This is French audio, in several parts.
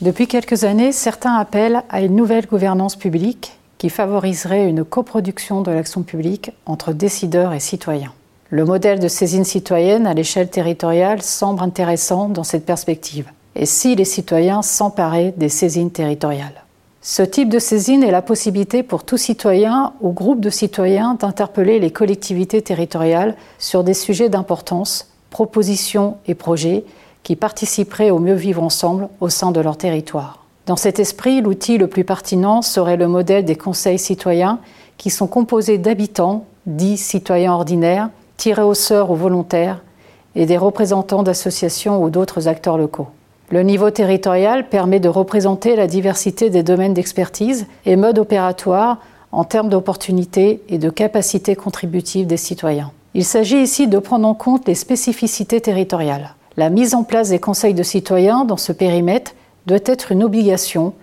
Depuis quelques années, certains appellent à une nouvelle gouvernance publique qui favoriserait une coproduction de l'action publique entre décideurs et citoyens. Le modèle de saisine citoyenne à l'échelle territoriale semble intéressant dans cette perspective. Et si les citoyens s'emparaient des saisines territoriales? Ce type de saisine est la possibilité pour tout citoyen ou groupe de citoyens d'interpeller les collectivités territoriales sur des sujets d'importance, propositions et projets qui participeraient au mieux vivre ensemble au sein de leur territoire. Dans cet esprit, l'outil le plus pertinent serait le modèle des conseils citoyens qui sont composés d'habitants, dits citoyens ordinaires, tirés au sort ou volontaires, et des représentants d'associations ou d'autres acteurs locaux. Le niveau territorial permet de représenter la diversité des domaines d'expertise et modes opératoires en termes d'opportunités et de capacités contributives des citoyens. Il s'agit ici de prendre en compte les spécificités territoriales. La mise en place des conseils de citoyens dans ce périmètre doit être une obligation,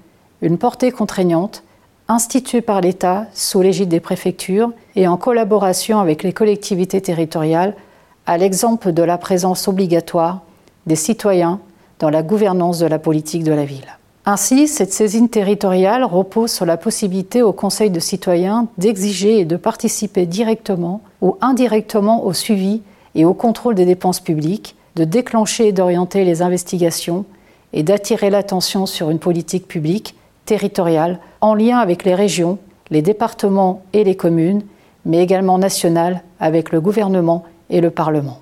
une portée contraignante, instituée par l'État sous l'égide des préfectures et en collaboration avec les collectivités territoriales, à l'exemple de la présence obligatoire des citoyens dans la gouvernance de la politique de la ville. Ainsi, cette saisine territoriale repose sur la possibilité au Conseil de citoyens d'exiger et de participer directement ou indirectement au suivi et au contrôle des dépenses publiques, de déclencher et d'orienter les investigations et d'attirer l'attention sur une politique publique territoriale en lien avec les régions, les départements et les communes, mais également nationale avec le gouvernement et le Parlement.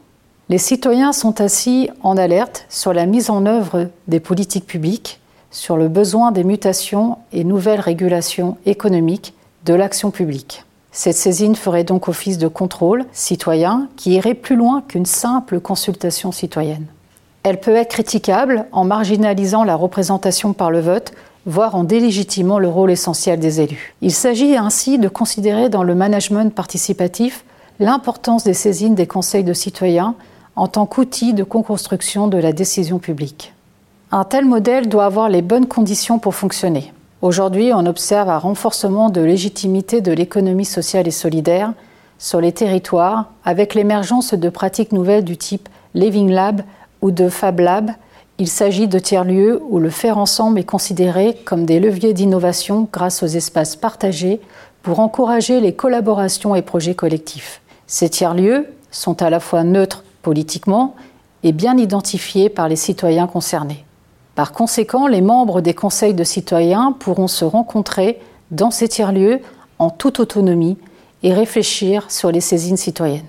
Les citoyens sont ainsi en alerte sur la mise en œuvre des politiques publiques, sur le besoin des mutations et nouvelles régulations économiques de l'action publique. Cette saisine ferait donc office de contrôle citoyen qui irait plus loin qu'une simple consultation citoyenne. Elle peut être critiquable en marginalisant la représentation par le vote, voire en délégitimant le rôle essentiel des élus. Il s'agit ainsi de considérer dans le management participatif l'importance des saisines des conseils de citoyens en tant qu'outil de construction de la décision publique. Un tel modèle doit avoir les bonnes conditions pour fonctionner. Aujourd'hui, on observe un renforcement de légitimité de l'économie sociale et solidaire sur les territoires avec l'émergence de pratiques nouvelles du type Living Lab ou de Fab Lab, il s'agit de tiers-lieux où le faire ensemble est considéré comme des leviers d'innovation grâce aux espaces partagés pour encourager les collaborations et projets collectifs. Ces tiers-lieux sont à la fois neutres politiquement et bien identifiés par les citoyens concernés. Par conséquent, les membres des conseils de citoyens pourront se rencontrer dans ces tiers-lieux en toute autonomie et réfléchir sur les saisines citoyennes.